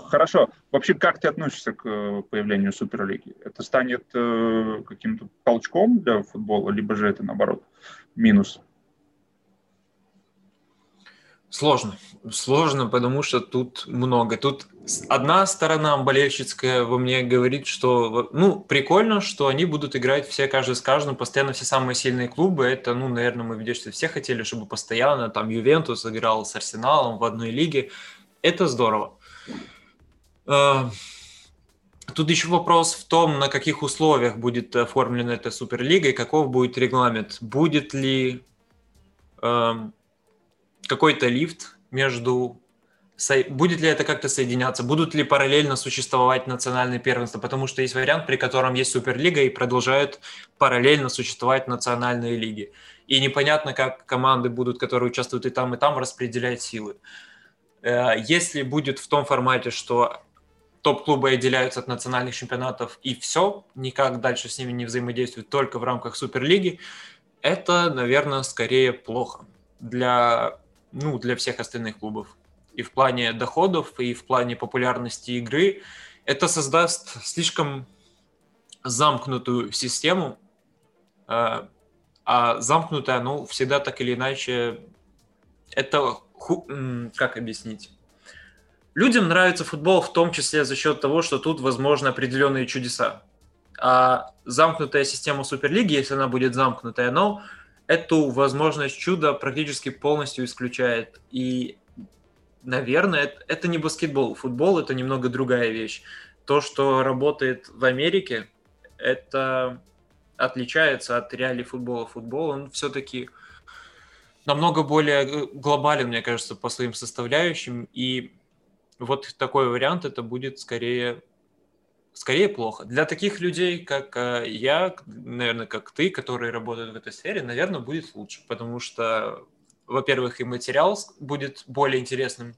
хорошо. Вообще, как ты относишься к э, появлению Суперлиги? Это станет э, каким-то толчком для футбола, либо же это, наоборот, минус? Сложно. Сложно, потому что тут много. Тут одна сторона болельщицкая во мне говорит, что ну, прикольно, что они будут играть все каждый с каждым, постоянно все самые сильные клубы. Это, ну, наверное, мы в детстве все хотели, чтобы постоянно там Ювентус играл с Арсеналом в одной лиге. Это здорово. Э, тут еще вопрос в том, на каких условиях будет оформлена эта Суперлига и каков будет регламент. Будет ли эм, какой-то лифт между будет ли это как-то соединяться, будут ли параллельно существовать национальные первенства, потому что есть вариант, при котором есть Суперлига и продолжают параллельно существовать национальные лиги. И непонятно, как команды будут, которые участвуют и там, и там, распределять силы. Э, если будет в том формате, что топ-клубы отделяются от национальных чемпионатов и все, никак дальше с ними не взаимодействуют только в рамках Суперлиги, это, наверное, скорее плохо для, ну, для всех остальных клубов. И в плане доходов, и в плане популярности игры. Это создаст слишком замкнутую систему, э, а замкнутая, ну, всегда так или иначе, это как объяснить? Людям нравится футбол в том числе за счет того, что тут возможны определенные чудеса. А замкнутая система Суперлиги, если она будет замкнутая, но эту возможность чуда практически полностью исключает. И, наверное, это, это не баскетбол. Футбол – это немного другая вещь. То, что работает в Америке, это отличается от реалий футбола. Футбол, он все-таки намного более э, глобален, мне кажется, по своим составляющим. И вот такой вариант это будет скорее скорее плохо. Для таких людей, как э, я, наверное, как ты, которые работают в этой сфере, наверное, будет лучше, потому что, во-первых, и материал будет более интересным.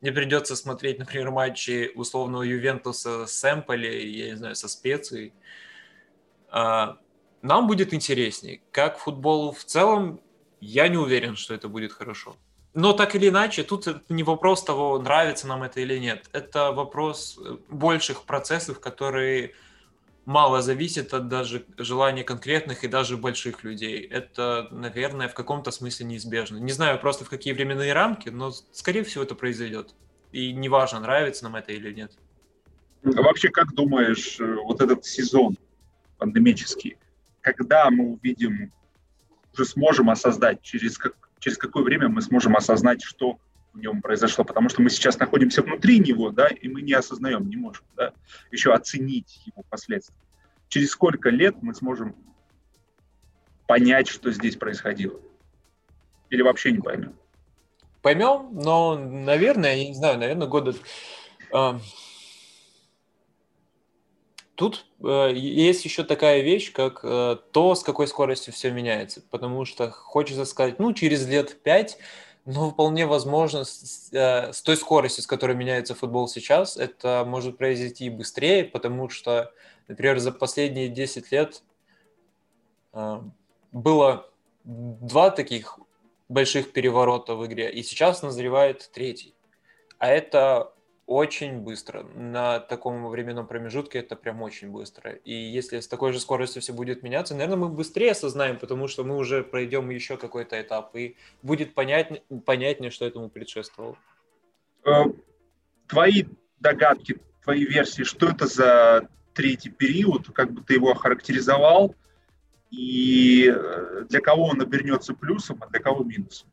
Не придется смотреть, например, матчи условного Ювентуса с Эмполи, я не знаю, со специей. А, нам будет интереснее. Как футболу в целом, я не уверен, что это будет хорошо. Но так или иначе, тут не вопрос того, нравится нам это или нет. Это вопрос э, больших процессов, которые мало зависят от даже желания конкретных и даже больших людей. Это, наверное, в каком-то смысле неизбежно. Не знаю просто в какие временные рамки, но, скорее всего, это произойдет. И неважно, нравится нам это или нет. А вообще, как думаешь, э, вот этот сезон пандемический, когда мы увидим уже сможем осознать, через, как, через какое время мы сможем осознать, что в нем произошло, потому что мы сейчас находимся внутри него, да, и мы не осознаем, не можем, да, еще оценить его последствия. Через сколько лет мы сможем понять, что здесь происходило? Или вообще не поймем? Поймем, но, наверное, я не знаю, наверное, года а, Тут э, есть еще такая вещь, как э, то, с какой скоростью все меняется. Потому что хочется сказать, ну, через лет пять, но вполне возможно, с, э, с той скоростью, с которой меняется футбол сейчас, это может произойти быстрее, потому что, например, за последние 10 лет э, было два таких больших переворотов в игре, и сейчас назревает третий. А это очень быстро. На таком временном промежутке это прям очень быстро. И если с такой же скоростью все будет меняться, наверное, мы быстрее осознаем, потому что мы уже пройдем еще какой-то этап, и будет понятнее, понятнее что этому предшествовало. Э, твои догадки, твои версии, что это за третий период, как бы ты его охарактеризовал, и э, для кого он обернется плюсом, а для кого минусом?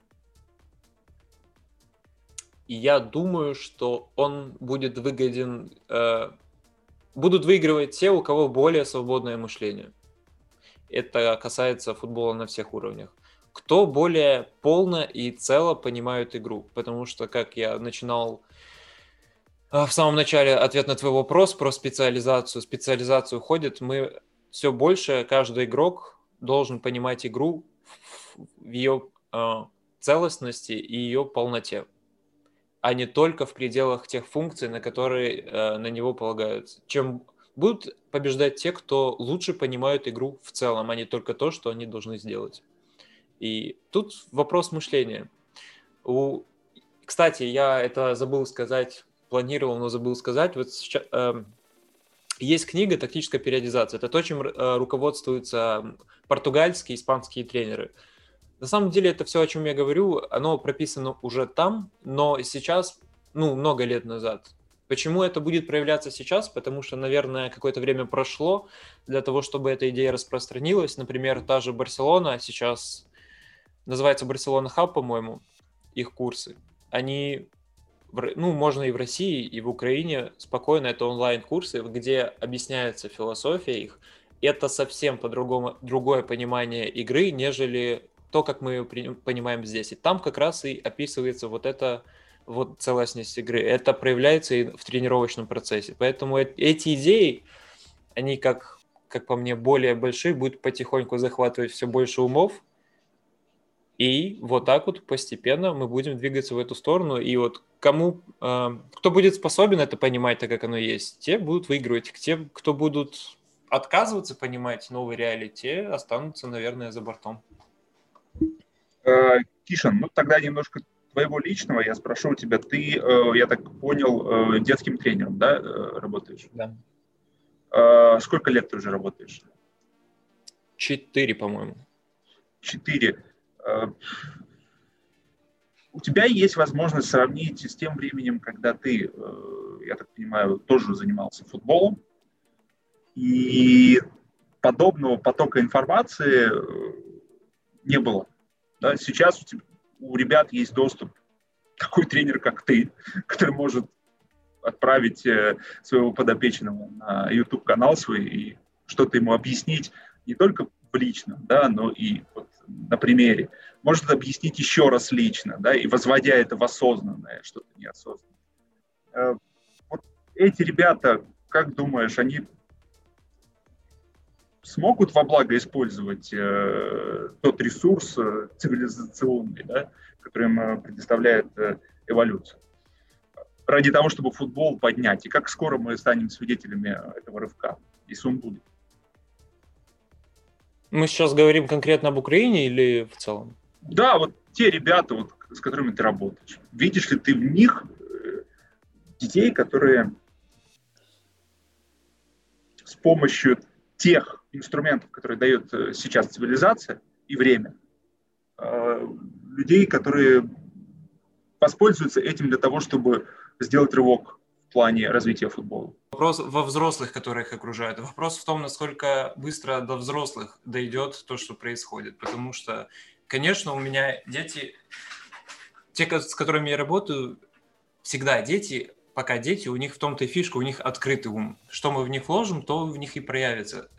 И я думаю, что он будет выгоден, э, будут выигрывать те, у кого более свободное мышление. Это касается футбола на всех уровнях. Кто более полно и цело понимает игру. Потому что, как я начинал э, в самом начале ответ на твой вопрос про специализацию. Специализацию ходит, мы все больше, каждый игрок должен понимать игру в ее э, целостности и ее полноте а не только в пределах тех функций, на которые э, на него полагаются. Чем будут побеждать те, кто лучше понимают игру в целом, а не только то, что они должны сделать. И тут вопрос мышления. У... Кстати, я это забыл сказать, планировал, но забыл сказать. Вот сейчас, э, есть книга «Тактическая периодизация». Это то, чем э, руководствуются португальские, испанские тренеры – на самом деле это все, о чем я говорю, оно прописано уже там, но сейчас, ну, много лет назад. Почему это будет проявляться сейчас? Потому что, наверное, какое-то время прошло для того, чтобы эта идея распространилась. Например, та же Барселона сейчас называется Барселона Хаб, по-моему, их курсы. Они, ну, можно и в России, и в Украине спокойно, это онлайн-курсы, где объясняется философия их. Это совсем по-другому другое понимание игры, нежели то, как мы ее понимаем здесь. И там как раз и описывается вот это вот целостность игры. Это проявляется и в тренировочном процессе. Поэтому эти идеи, они, как, как по мне, более большие, будут потихоньку захватывать все больше умов. И вот так вот постепенно мы будем двигаться в эту сторону. И вот кому, э, кто будет способен это понимать так, как оно есть, те будут выигрывать. Те, кто будут отказываться понимать новые реалии, те останутся, наверное, за бортом. Э, Кишин, ну тогда немножко твоего личного я спрошу у тебя. Ты, э, я так понял, э, детским тренером, да, работаешь? Да. Сколько лет ты уже работаешь? Четыре, по-моему. Четыре. У тебя есть возможность сравнить с тем временем, когда ты, я так понимаю, тоже занимался футболом, и подобного потока информации не было. Да, сейчас у, тебя, у ребят есть доступ такой тренер, как ты, который может отправить э, своего подопечного на YouTube-канал свой и что-то ему объяснить не только в личном, да, но и вот на примере. Может объяснить еще раз лично, да, и возводя это в осознанное, что-то неосознанное. Э, вот эти ребята, как думаешь, они смогут во благо использовать э, тот ресурс э, цивилизационный, да, который им э, предоставляет э, эволюция, ради того, чтобы футбол поднять. И как скоро мы станем свидетелями этого рывка, если он будет? Мы сейчас говорим конкретно об Украине или в целом? Да, вот те ребята, вот, с которыми ты работаешь. Видишь ли ты в них э, детей, которые с помощью тех инструментов, которые дает э, сейчас цивилизация и время, э, людей, которые воспользуются этим для того, чтобы сделать рывок в плане развития футбола. Вопрос во взрослых, которые их окружают. Вопрос в том, насколько быстро до взрослых дойдет то, что происходит. Потому что, конечно, у меня дети, те, с которыми я работаю, всегда дети, пока дети, у них в том-то и фишка, у них открытый ум. Что мы в них вложим, то в них и проявится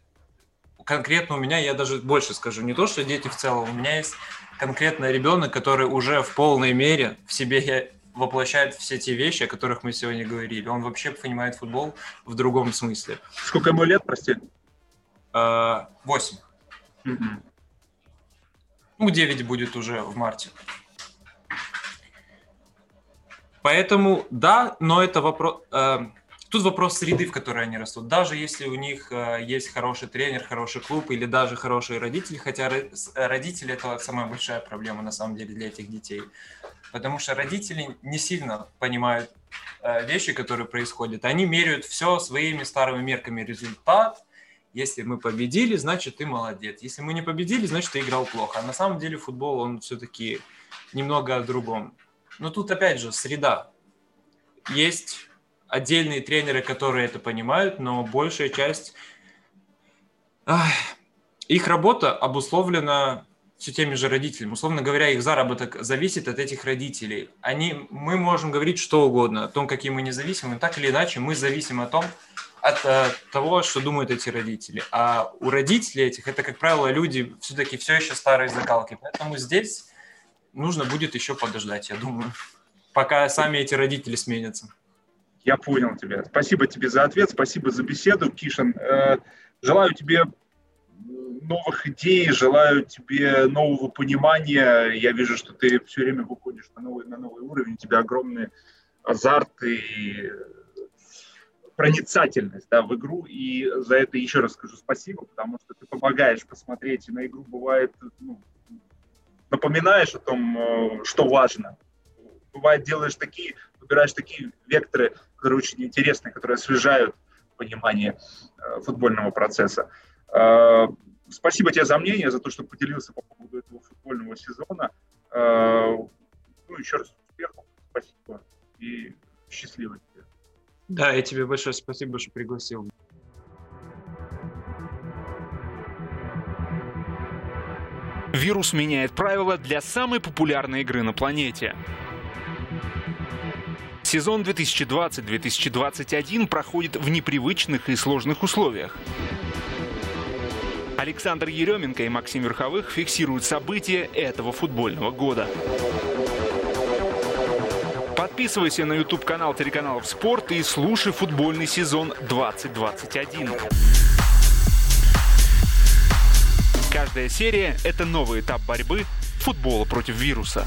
конкретно у меня, я даже больше скажу, не то, что дети в целом, у меня есть конкретно ребенок, который уже в полной мере в себе воплощает все те вещи, о которых мы сегодня говорили. Он вообще понимает футбол в другом смысле. Сколько ему лет, прости? А, восемь. Ну, девять будет уже в марте. Поэтому, да, но это вопрос... Э, Тут вопрос среды, в которой они растут. Даже если у них э, есть хороший тренер, хороший клуб или даже хорошие родители, хотя родители это самая большая проблема на самом деле для этих детей. Потому что родители не сильно понимают э, вещи, которые происходят. Они меряют все своими старыми мерками. Результат, если мы победили, значит ты молодец. Если мы не победили, значит ты играл плохо. А на самом деле футбол, он все-таки немного о другом. Но тут опять же среда. Есть отдельные тренеры, которые это понимают, но большая часть ах, их работа обусловлена все теми же родителями. Условно говоря, их заработок зависит от этих родителей. Они, мы можем говорить что угодно о том, какие мы независимы, так или иначе мы зависим о том, от, от э, того, что думают эти родители. А у родителей этих, это, как правило, люди все-таки все еще старые закалки. Поэтому здесь нужно будет еще подождать, я думаю, пока сами эти родители сменятся. Я понял тебя. Спасибо тебе за ответ, спасибо за беседу, Кишин. Э, желаю тебе новых идей, желаю тебе нового понимания. Я вижу, что ты все время выходишь на новый, на новый уровень, у тебя огромный азарт и проницательность да, в игру. И за это еще раз скажу спасибо, потому что ты помогаешь посмотреть на игру, бывает, ну, напоминаешь о том, э, что важно. Бывает, делаешь такие, выбираешь такие векторы, которые очень интересные, которые освежают понимание э, футбольного процесса. Э, спасибо тебе за мнение, за то, что поделился по поводу этого футбольного сезона. Ну, еще раз успехов, спасибо и счастливо тебе. Да, я тебе большое спасибо, что пригласил. Вирус меняет правила для самой популярной игры на планете. Сезон 2020-2021 проходит в непривычных и сложных условиях. Александр Еременко и Максим Верховых фиксируют события этого футбольного года. Подписывайся на YouTube-канал телеканалов «Спорт» и слушай футбольный сезон 2021. Каждая серия – это новый этап борьбы футбола против вируса.